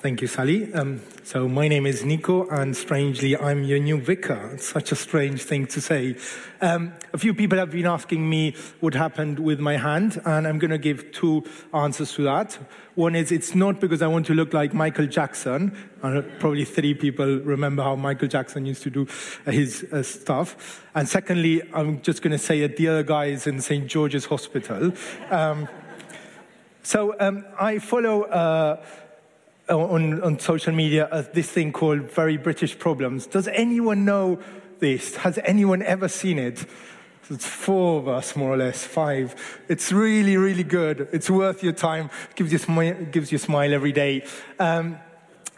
Thank you, Sally. Um, so, my name is Nico, and strangely, I'm your new vicar. It's such a strange thing to say. Um, a few people have been asking me what happened with my hand, and I'm going to give two answers to that. One is it's not because I want to look like Michael Jackson. Uh, probably three people remember how Michael Jackson used to do uh, his uh, stuff. And secondly, I'm just going to say that the other guy is in St. George's Hospital. Um, so, um, I follow uh, on, on social media as this thing called Very British Problems. Does anyone know this? Has anyone ever seen it? It's four of us, more or less, five. It's really, really good. It's worth your time. Gives you, smi- gives you a smile every day. Um,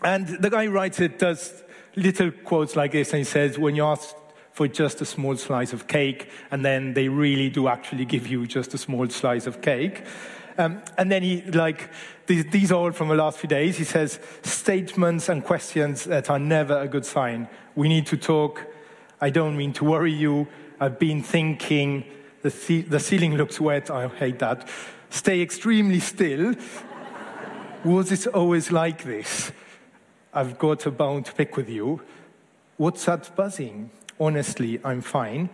and the guy who writes it does little quotes like this, and he says, when you ask for just a small slice of cake, and then they really do actually give you just a small slice of cake. Um, and then he, like, these, these, are all from the last few days. He says, statements and questions that are never a good sign. We need to talk. I don't mean to worry you. I've been thinking. The, ce- the ceiling looks wet. I hate that. Stay extremely still. Was it always like this? I've got a bone to pick with you. What's that buzzing? Honestly, I'm fine.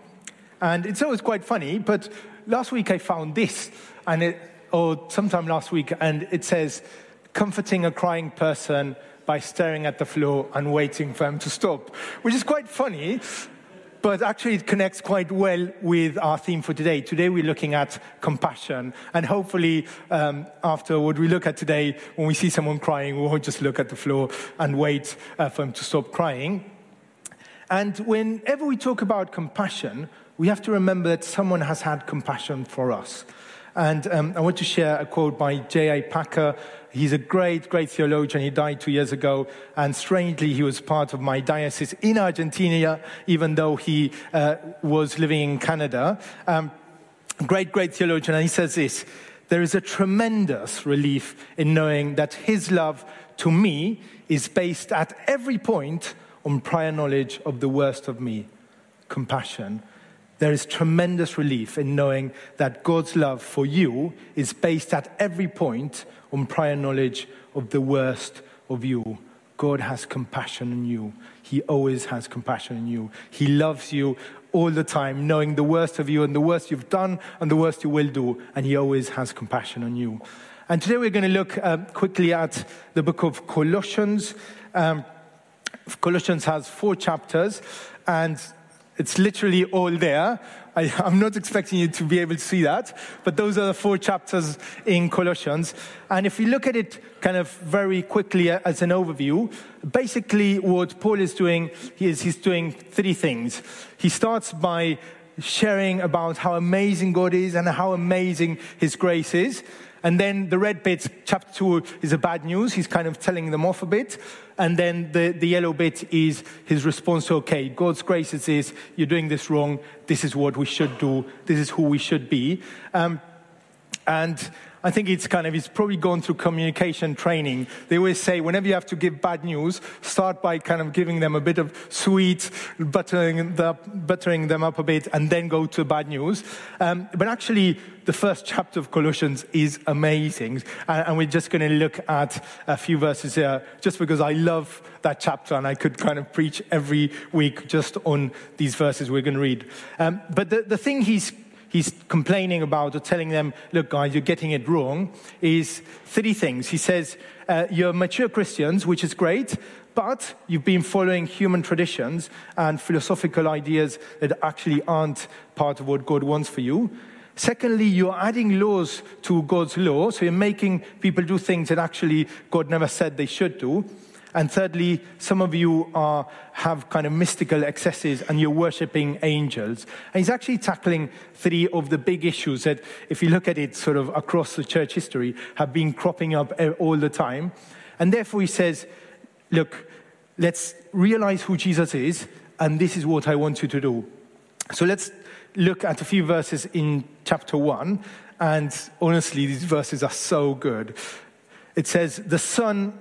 And it's always quite funny, but last week I found this, and it, or sometime last week, and it says, comforting a crying person by staring at the floor and waiting for him to stop, which is quite funny, but actually it connects quite well with our theme for today. Today we're looking at compassion, and hopefully um, after what we look at today, when we see someone crying, we won't just look at the floor and wait uh, for him to stop crying. And whenever we talk about compassion, we have to remember that someone has had compassion for us. And um, I want to share a quote by J.I. Packer. He's a great, great theologian. He died two years ago. And strangely, he was part of my diocese in Argentina, even though he uh, was living in Canada. Um, great, great theologian. And he says this There is a tremendous relief in knowing that his love to me is based at every point on prior knowledge of the worst of me compassion. There is tremendous relief in knowing that God's love for you is based at every point on prior knowledge of the worst of you. God has compassion on you. He always has compassion on you. He loves you all the time, knowing the worst of you and the worst you've done and the worst you will do, and He always has compassion on you. And today we're going to look uh, quickly at the book of Colossians. Um, Colossians has four chapters, and it's literally all there. I, am not expecting you to be able to see that, but those are the four chapters in Colossians. And if we look at it kind of very quickly as an overview, basically what Paul is doing is he's doing three things. He starts by sharing about how amazing God is and how amazing his grace is. And then the red bit, chapter two, is a bad news. He's kind of telling them off a bit. And then the, the yellow bit is his response to, okay, God's grace is this, you're doing this wrong, this is what we should do, this is who we should be. Um, and I think it's kind of, it's probably gone through communication training. They always say, whenever you have to give bad news, start by kind of giving them a bit of sweet, buttering, the, buttering them up a bit, and then go to bad news. Um, but actually, the first chapter of Colossians is amazing. And, and we're just going to look at a few verses here, just because I love that chapter, and I could kind of preach every week just on these verses we're going to read. Um, but the, the thing he's he's complaining about or telling them, look, guys, you're getting it wrong, is three things. He says, uh, you're mature Christians, which is great, but you've been following human traditions and philosophical ideas that actually aren't part of what God wants for you. Secondly, you're adding laws to God's law, so you're making people do things that actually God never said they should do. And thirdly, some of you are, have kind of mystical excesses and you're worshipping angels. And he's actually tackling three of the big issues that, if you look at it sort of across the church history, have been cropping up all the time. And therefore, he says, look, let's realize who Jesus is, and this is what I want you to do. So let's look at a few verses in chapter 1. And honestly, these verses are so good. It says, The Son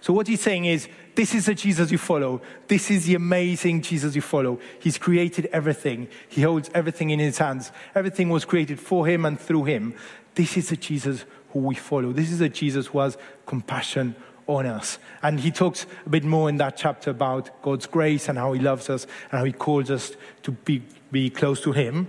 So, what he's saying is, this is the Jesus you follow. This is the amazing Jesus you follow. He's created everything, He holds everything in His hands. Everything was created for Him and through Him. This is the Jesus who we follow. This is the Jesus who has compassion on us. And He talks a bit more in that chapter about God's grace and how He loves us and how He calls us to be, be close to Him.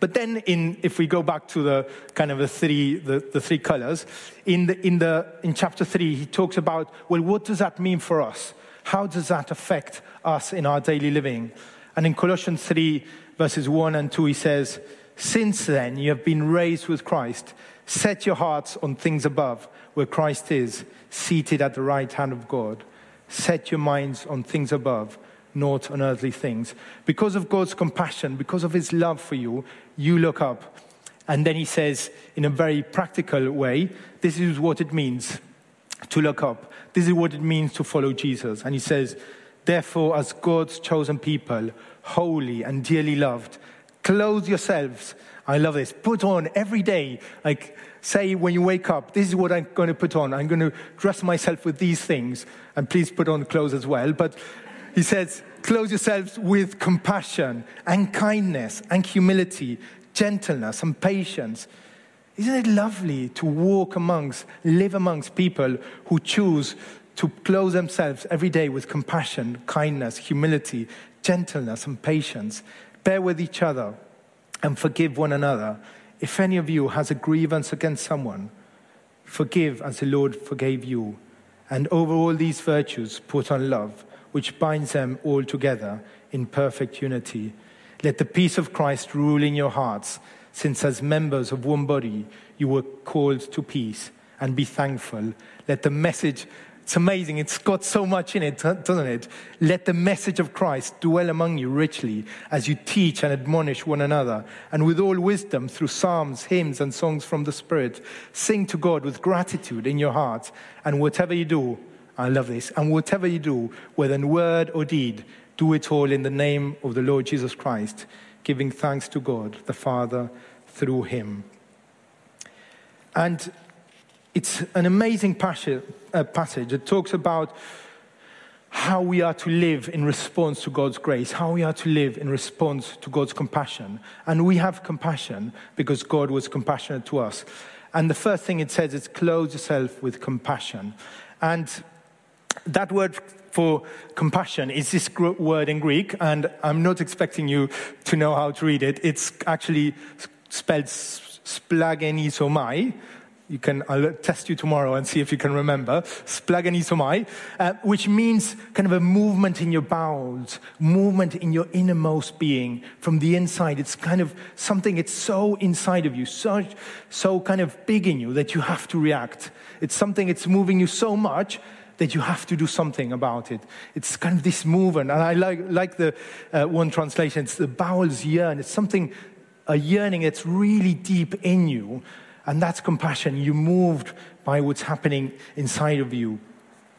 But then, in, if we go back to the kind of the three, the, the three colors, in, the, in, the, in chapter three, he talks about, well, what does that mean for us? How does that affect us in our daily living? And in Colossians 3, verses 1 and 2, he says, Since then you have been raised with Christ. Set your hearts on things above, where Christ is, seated at the right hand of God. Set your minds on things above not on earthly things. Because of God's compassion, because of his love for you, you look up. And then he says, in a very practical way, this is what it means to look up. This is what it means to follow Jesus. And he says, therefore, as God's chosen people, holy and dearly loved, clothe yourselves. I love this. Put on every day, like say when you wake up, this is what I'm going to put on. I'm going to dress myself with these things. And please put on clothes as well. But he says, clothe yourselves with compassion and kindness and humility, gentleness and patience. Isn't it lovely to walk amongst, live amongst people who choose to clothe themselves every day with compassion, kindness, humility, gentleness, and patience? Bear with each other and forgive one another. If any of you has a grievance against someone, forgive as the Lord forgave you. And over all these virtues, put on love which binds them all together in perfect unity. Let the peace of Christ rule in your hearts, since as members of one body you were called to peace, and be thankful. Let the message, it's amazing, it's got so much in it, doesn't it? Let the message of Christ dwell among you richly as you teach and admonish one another, and with all wisdom through psalms, hymns, and songs from the Spirit. Sing to God with gratitude in your heart, and whatever you do, I love this. And whatever you do, whether in word or deed, do it all in the name of the Lord Jesus Christ, giving thanks to God the Father through him. And it's an amazing passage. Uh, passage. It talks about how we are to live in response to God's grace, how we are to live in response to God's compassion. And we have compassion because God was compassionate to us. And the first thing it says is clothe yourself with compassion. And that word for compassion is this word in Greek, and I'm not expecting you to know how to read it. It's actually spelled splagchnizomai. You can, I'll test you tomorrow and see if you can remember. Splagchnizomai, uh, which means kind of a movement in your bowels, movement in your innermost being from the inside. It's kind of something, it's so inside of you, so, so kind of big in you that you have to react. It's something, it's moving you so much that you have to do something about it. It's kind of this movement. And I like, like the uh, one translation, it's the bowels yearn. It's something, a yearning that's really deep in you. And that's compassion. You're moved by what's happening inside of you.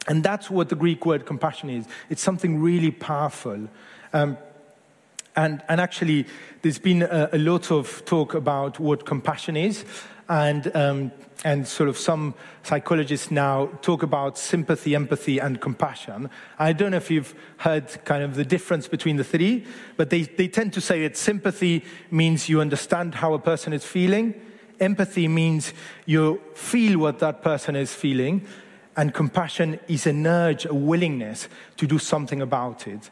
And that's what the Greek word compassion is. It's something really powerful. Um, and, and actually, there's been a, a, lot of talk about what compassion is. And um, and sort of some psychologists now talk about sympathy, empathy, and compassion. I don't know if you've heard kind of the difference between the three, but they, they tend to say that sympathy means you understand how a person is feeling, empathy means you feel what that person is feeling, and compassion is an urge, a willingness to do something about it.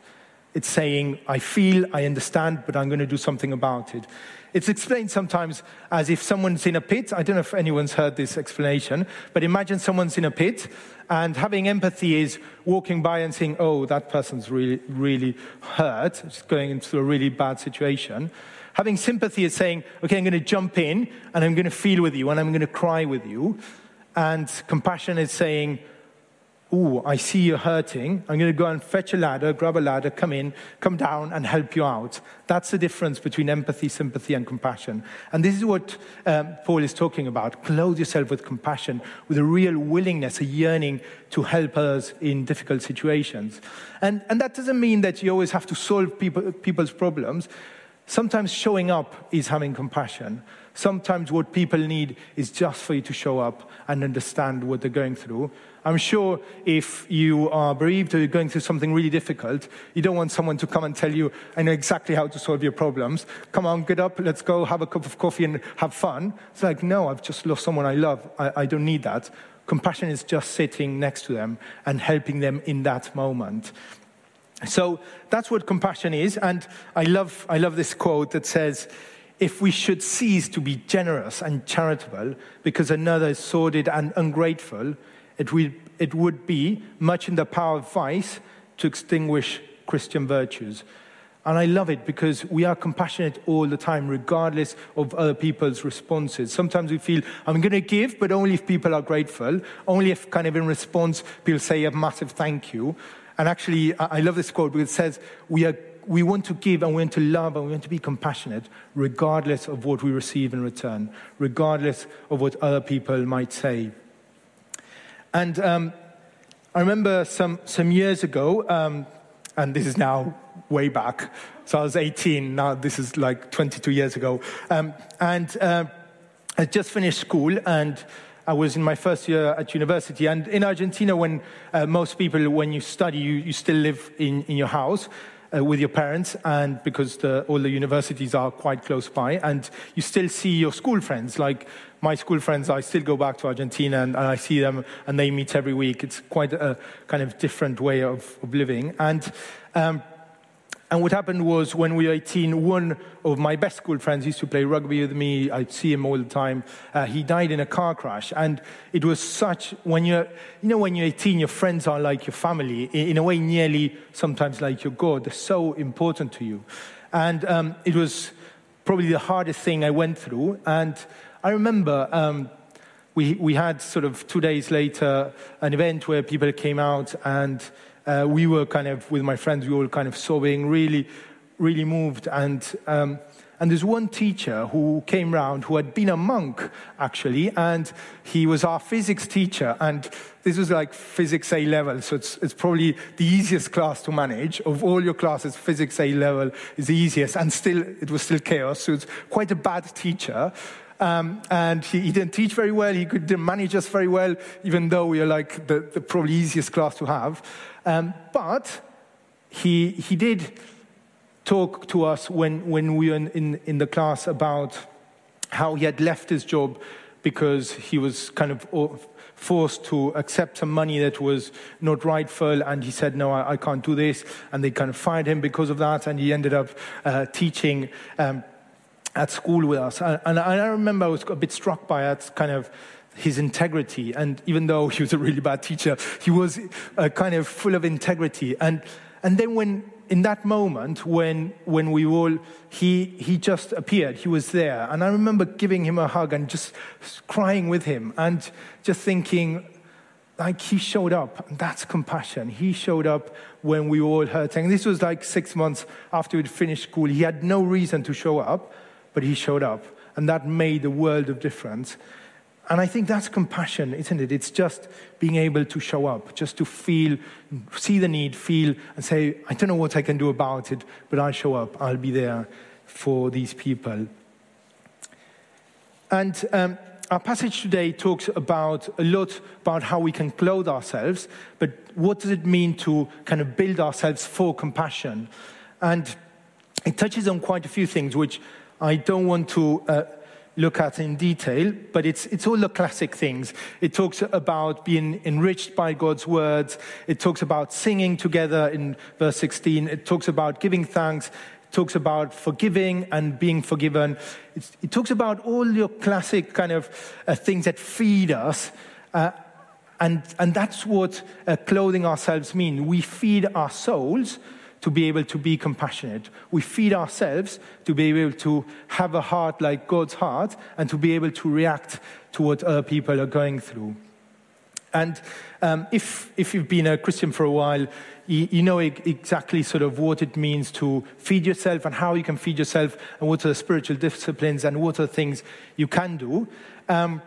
It's saying, I feel, I understand, but I'm going to do something about it. It's explained sometimes as if someone's in a pit. I don't know if anyone's heard this explanation, but imagine someone's in a pit and having empathy is walking by and saying, oh, that person's really, really hurt, just going into a really bad situation. Having sympathy is saying, okay, I'm going to jump in and I'm going to feel with you and I'm going to cry with you. And compassion is saying, Ooh, I see you're hurting. I'm going to go and fetch a ladder, grab a ladder, come in, come down, and help you out. That's the difference between empathy, sympathy, and compassion. And this is what um, Paul is talking about. Clothe yourself with compassion, with a real willingness, a yearning to help others in difficult situations. And, and that doesn't mean that you always have to solve people, people's problems. Sometimes showing up is having compassion. Sometimes what people need is just for you to show up and understand what they're going through. I'm sure if you are bereaved or you're going through something really difficult, you don't want someone to come and tell you, I know exactly how to solve your problems. Come on, get up, let's go have a cup of coffee and have fun. It's like, no, I've just lost someone I love. I, I don't need that. Compassion is just sitting next to them and helping them in that moment. So that's what compassion is. And I love, I love this quote that says, if we should cease to be generous and charitable because another is sordid and ungrateful, it would, it would be much in the power of vice to extinguish Christian virtues. And I love it because we are compassionate all the time, regardless of other people's responses. Sometimes we feel, I'm going to give, but only if people are grateful, only if, kind of, in response, people say a massive thank you. And actually, I love this quote because it says, we, are, we want to give and we want to love and we want to be compassionate, regardless of what we receive in return, regardless of what other people might say. And um, I remember some, some years ago, um, and this is now way back, so I was 18, now this is like 22 years ago, um, and uh, I just finished school and I was in my first year at university. And in Argentina, when uh, most people, when you study, you, you still live in, in your house uh, with your parents, and because the, all the universities are quite close by, and you still see your school friends. Like my school friends, I still go back to Argentina and, and I see them, and they meet every week. It's quite a kind of different way of, of living. And um, and what happened was when we were 18, one of my best school friends used to play rugby with me. I'd see him all the time. Uh, he died in a car crash. And it was such, when you're, you know, when you're 18, your friends are like your family, in a way, nearly sometimes like your God. They're so important to you. And um, it was probably the hardest thing I went through. And I remember um, we, we had sort of two days later an event where people came out and we were kind of, with my friends, we were kind of sobbing, really, really moved. And, um, and there's one teacher who came round who had been a monk, actually, and he was our physics teacher. And this was like physics A level, so it's, it's probably the easiest class to manage. Of all your classes, physics A level is the easiest, and still, it was still chaos, so it's quite a bad teacher. Um, and he, he, didn't teach very well. He couldn't manage us very well, even though we are like the, the probably easiest class to have. Um, but he, he did talk to us when, when we were in, in, the class about how he had left his job because he was kind of forced to accept some money that was not rightful, and he said, "No, I, I can't do this," and they kind of fired him because of that, and he ended up uh, teaching um, at school with us. And, and, I remember I was a bit struck by that kind of his integrity. And even though he was a really bad teacher, he was uh, kind of full of integrity. And, and then when, in that moment, when, when we all, he, he just appeared, he was there. And I remember giving him a hug and just crying with him and just thinking, like he showed up, and that's compassion. He showed up when we were all hurting. This was like six months after we'd finished school. He had no reason to show up, but he showed up. And that made a world of difference. And I think that's compassion, isn't it? It's just being able to show up, just to feel, see the need, feel, and say, I don't know what I can do about it, but I'll show up. I'll be there for these people. And um, our passage today talks about a lot about how we can clothe ourselves, but what does it mean to kind of build ourselves for compassion? And it touches on quite a few things which I don't want to uh, look at in detail, but it's, it's all the classic things. It talks about being enriched by God's words. It talks about singing together in verse 16. It talks about giving thanks. It talks about forgiving and being forgiven. It's, it talks about all your classic kind of uh, things that feed us. Uh, and, and that's what uh, clothing ourselves mean. We feed our souls to be able to be compassionate. We feed ourselves to be able to have a heart like God's heart and to be able to react to what other people are going through. And um, if, if you've been a Christian for a while, you, you know exactly sort of what it means to feed yourself and how you can feed yourself and what are the spiritual disciplines and what are the things you can do. Um,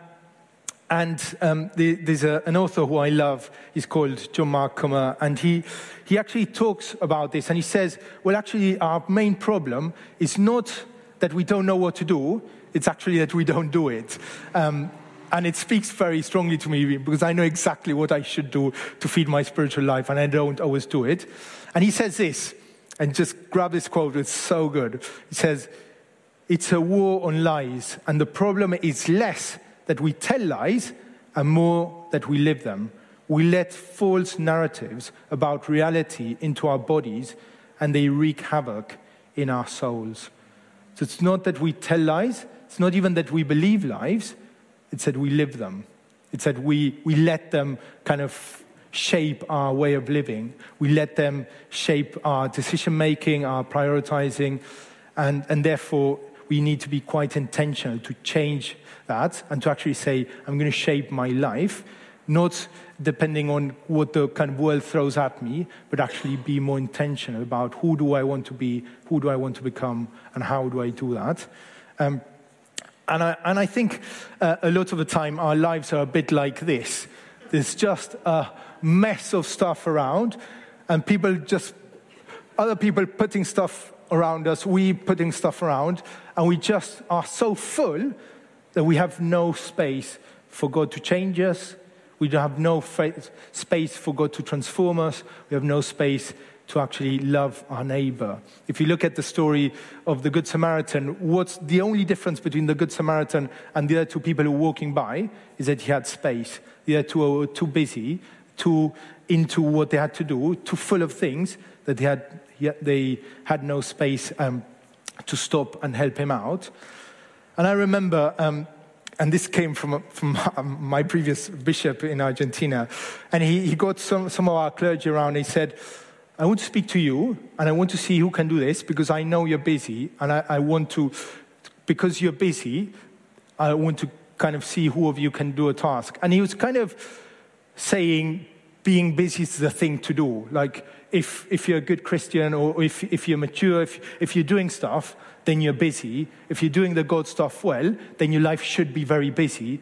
and um, the, there's a, an author who I love. He's called John Mark Comer, and he, he actually talks about this. And he says, well, actually, our main problem is not that we don't know what to do, it's actually that we don't do it. Um, and it speaks very strongly to me because I know exactly what I should do to feed my spiritual life, and I don't always do it. And he says this, and just grab this quote, it's so good. He says, It's a war on lies, and the problem is less that we tell lies and more that we live them. We let false narratives about reality into our bodies, and they wreak havoc in our souls. So it's not that we tell lies, it's not even that we believe lies, it's that we live them. It's that we, we let them kind of shape our way of living. We let them shape our decision making, our prioritizing, and, and therefore we need to be quite intentional to change that and to actually say, I'm going to shape my life, not depending on what the kind of world throws at me, but actually be more intentional about who do I want to be, who do I want to become, and how do I do that. Um, and, I, and I think uh, a lot of the time our lives are a bit like this. There's just a mess of stuff around, and people just, other people putting stuff around us, we putting stuff around, and we just are so full that we have no space for God to change us. We have no space for God to transform us. We have no space to actually love our neighbor. If you look at the story of the Good Samaritan, what's the only difference between the Good Samaritan and the other two people who were walking by is that he had space. The other two were too busy, too into what they had to do, too full of things that they had, they had no space um, to stop and help him out. And I remember, um, and this came from, from my previous bishop in Argentina, and he, he got some, some of our clergy around. He said, I want to speak to you, and I want to see who can do this because I know you're busy, and I, I want to, because you're busy, I want to kind of see who of you can do a task. And he was kind of saying, being busy is the thing to do. Like, if, if you're a good Christian or if, if you're mature, if, if you're doing stuff, then you're busy. If you're doing the God stuff well, then your life should be very busy.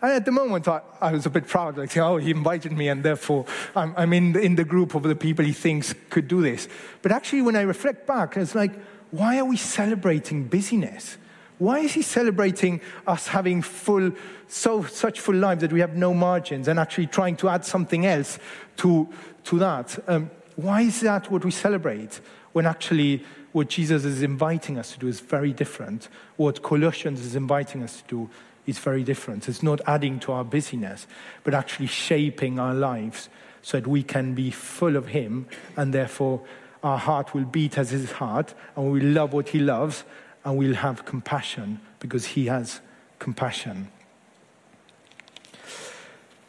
And at the moment, I, I, was a bit proud, like, oh, he invited me, and therefore I'm, I'm in, the, in the group of the people he thinks could do this. But actually, when I reflect back, it's like, why are we celebrating busyness? Why is he celebrating us having full, so, such full lives that we have no margins and actually trying to add something else to, to that? Um, why is that what we celebrate when actually what Jesus is inviting us to do is very different? What Colossians is inviting us to do is very different. It's not adding to our busyness, but actually shaping our lives so that we can be full of Him and therefore our heart will beat as His heart and we'll love what He loves and we'll have compassion because He has compassion.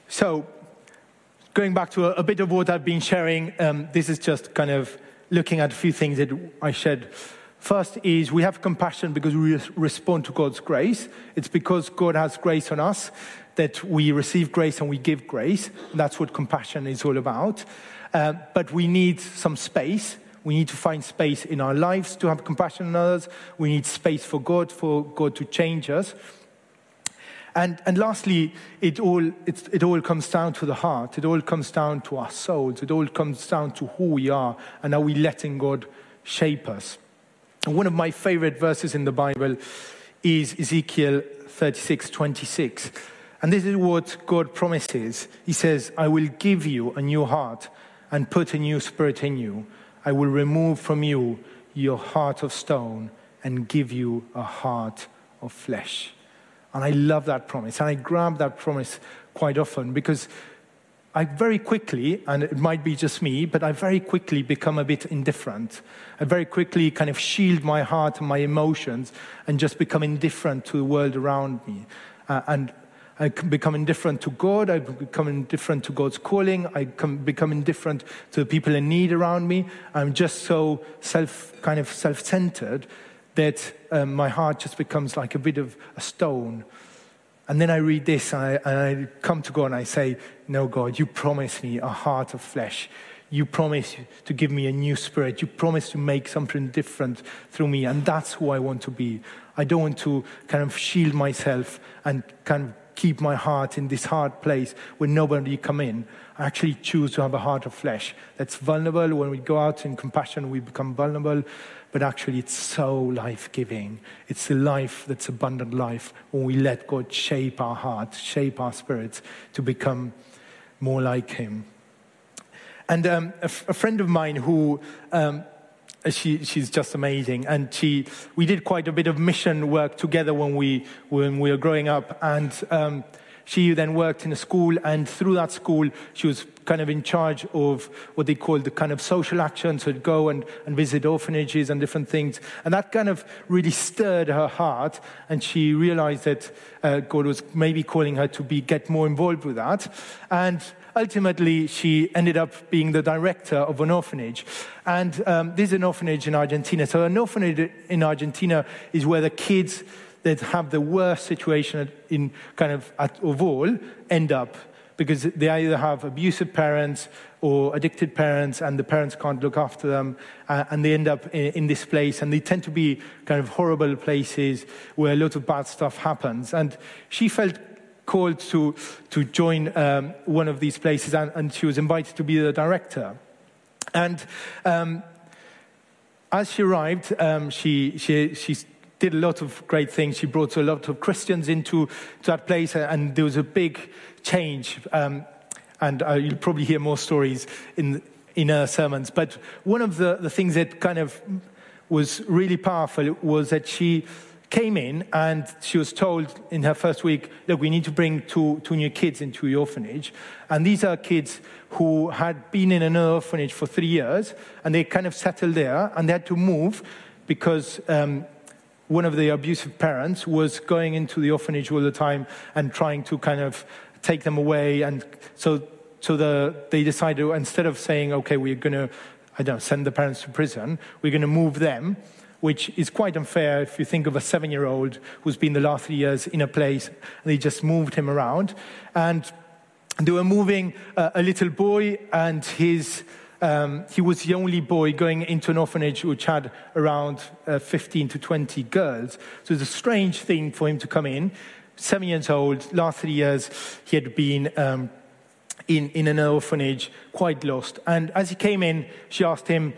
So, going back to a, a bit of what I've been sharing, um, this is just kind of looking at a few things that I shared First is we have compassion because we respond to God's grace. It's because God has grace on us that we receive grace and we give grace. That's what compassion is all about. Uh, but we need some space. We need to find space in our lives to have compassion on others. We need space for God, for God to change us. And, and lastly, it all, it all comes down to the heart. It all comes down to our souls. It all comes down to who we are and are we letting God shape us. One of my favorite verses in the Bible is Ezekiel 36 26. And this is what God promises. He says, I will give you a new heart and put a new spirit in you. I will remove from you your heart of stone and give you a heart of flesh. And I love that promise. And I grab that promise quite often because I very quickly, and it might be just me, but I very quickly become a bit indifferent. I very quickly kind of shield my heart and my emotions and just become indifferent to the world around me. Uh, and, I become indifferent to God. I become indifferent to God's calling. I become indifferent to the people in need around me. I'm just so self, kind of self-centered that um, my heart just becomes like a bit of a stone. And then I read this and I, and I come to God and I say, No, God, you promised me a heart of flesh. You promise to give me a new spirit. You promise to make something different through me. And that's who I want to be. I don't want to kind of shield myself and kind of keep my heart in this hard place where nobody come in. I actually choose to have a heart of flesh that's vulnerable. When we go out in compassion, we become vulnerable. But actually, it's so life giving. It's a life that's abundant life when we let God shape our heart, shape our spirits to become more like Him. And um, a, f- a friend of mine who um, she, she's just amazing. And she, we did quite a bit of mission work together when we, when we were growing up. And um, she then worked in a school, and through that school, she was kind of in charge of what they called the kind of social action. So go and, and visit orphanages and different things. And that kind of really stirred her heart, and she realized that uh, God was maybe calling her to be, get more involved with that. And ultimately, she ended up being the director of an orphanage. And um, this is an orphanage in Argentina. So, an orphanage in Argentina is where the kids that have the worst situation in kind of at, of all end up because they either have abusive parents or addicted parents and the parents can't look after them uh, and they end up in, in, this place and they tend to be kind of horrible places where a lot of bad stuff happens and she felt called to, to join um, one of these places, and, and, she was invited to be the director. And um, as she arrived, um, she, she, she did a lot of great things. She brought a lot of Christians into that place, and there was a big change. Um, and uh, you'll probably hear more stories in, in her sermons. But one of the, the things that kind of was really powerful was that she came in and she was told in her first week, look, we need to bring two, two new kids into the orphanage. And these are kids who had been in an orphanage for three years and they kind of settled there and they had to move because um, one of the abusive parents was going into the orphanage all the time and trying to kind of take them away. And so, so the, they decided instead of saying, okay, we're going to, I don't know, send the parents to prison, we're going to move them which is quite unfair if you think of a seven year old who's been the last three years in a place and they just moved him around. And they were moving uh, a little boy, and his, um, he was the only boy going into an orphanage which had around uh, 15 to 20 girls. So it's a strange thing for him to come in. Seven years old, last three years, he had been. Um, in, in an orphanage, quite lost. And as he came in, she asked him,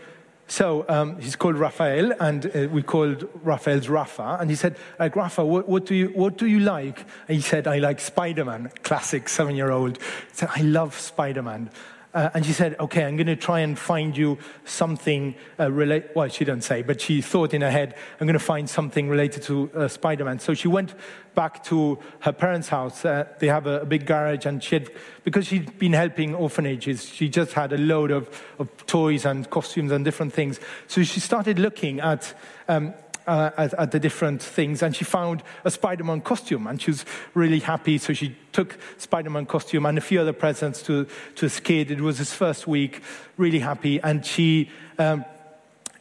so um, he's called Raphael, and uh, we called Raphael's Rafa. And he said, like, Rafa, what, what, do you, what do you like? And he said, I like Spider Man, classic seven year old. He said, I love Spider Man. Uh, and she said, okay, I'm going to try and find you something uh, related. Well, she didn't say, but she thought in her head, I'm going to find something related to uh, Spider Man. So she went back to her parents' house. Uh, they have a, a, big garage, and she had, because she'd been helping orphanages, she just had a load of, of toys and costumes and different things. So she started looking at um, uh, at, at, the different things, and she found a Spider-Man costume, and she was really happy. So she took Spider-Man costume and a few other presents to to his kid. It was his first week, really happy, and she. Um,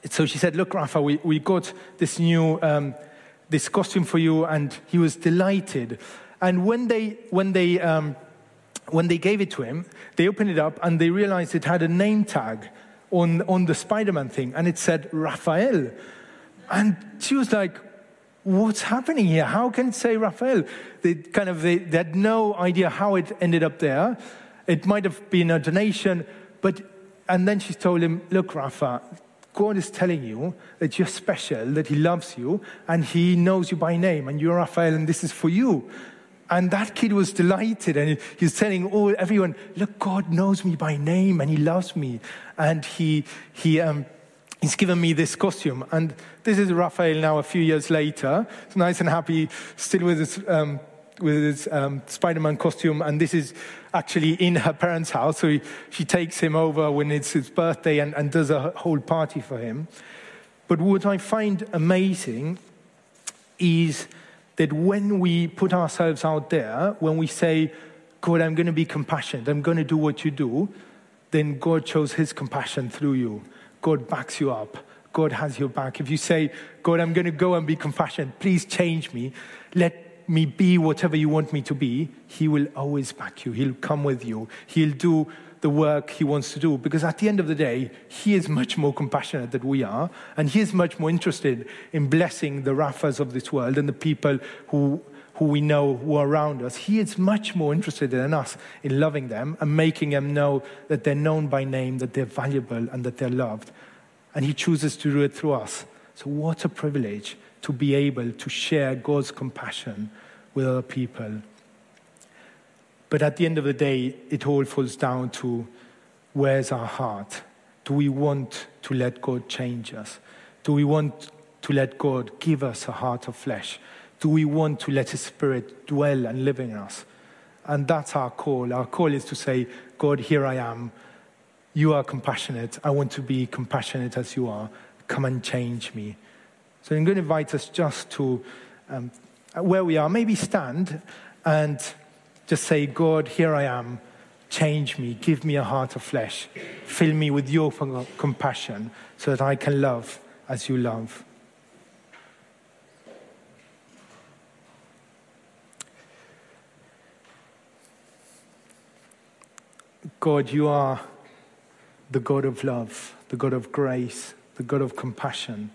so she said, "Look, Rafa, we, we got this new um, this costume for you," and he was delighted. And when they when they um, when they gave it to him, they opened it up and they realized it had a name tag on on the Spider-Man thing, and it said Raphael. And she was like, what's happening here? How can say Raphael? They kind of, they, they had no idea how it ended up there. It might have been a donation, but, and then she told him, look, Rafa, God is telling you that you're special, that He loves you, and He knows you by name, and you're Raphael, and this is for you. And that kid was delighted, and he's telling all everyone, "Look, God knows me by name, and He loves me." And he he um, he's given me this costume. And this is Raphael now a few years later. It's nice and happy, still with his, um, with his um, Spider Man costume. And this is actually in her parents' house. So he, she takes him over when it's his birthday and, and does a whole party for him. But what I find amazing is that when we put ourselves out there, when we say, God, I'm going to be compassionate, I'm going to do what you do, then God shows his compassion through you. God backs you up. God has your back. If you say, God, I'm going to go and be compassionate, please change me, let me be whatever you want me to be, he will always back you. He'll come with you. He'll do the work he wants to do. Because at the end of the day, he is much more compassionate than we are, and he is much more interested in blessing the Raphas of this world and the people who, who we know who are around us. He is much more interested than us in loving them and making them know that they're known by name, that they're valuable, and that they're loved. And he chooses to do it through us. So, what a privilege to be able to share God's compassion with other people but at the end of the day, it all falls down to where's our heart? Do we want to let God change us? Do we want to let God give us a heart of flesh? Do we want to let His Spirit dwell and live in us? And that's our call. Our call is to say, God, here I am. You are compassionate. I want to be compassionate as you are. Come and change me. So I'm going to invite us just to um, where we are. Maybe stand and just say, God, here I am. Change me. Give me a heart of flesh. Fill me with your compassion so that I can love as you love. God, you are the God of love, the God of grace, the God of compassion.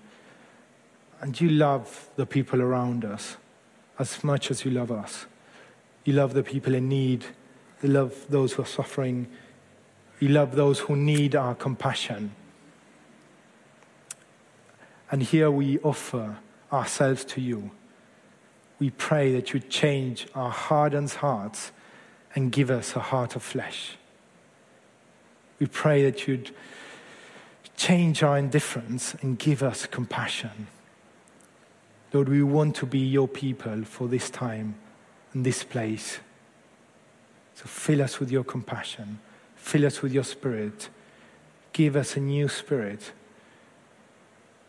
And you love the people around us as much as you love us. You love the people in need. You love those who are suffering. You love those who need our compassion. And here we offer ourselves to you. We pray that you change our hardened hearts and give us a heart of flesh. We pray that you'd change our indifference and give us compassion. Lord, we want to be your people for this time and this place. So fill us with your compassion, fill us with your spirit, give us a new spirit.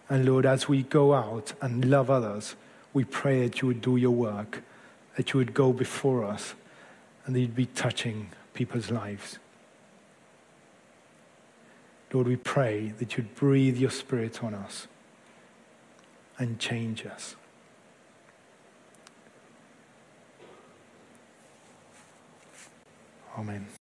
And Lord, as we go out and love others, we pray that you would do your work, that you would go before us, and that you'd be touching people's lives. Lord, we pray that you'd breathe your spirit on us and change us. Amen.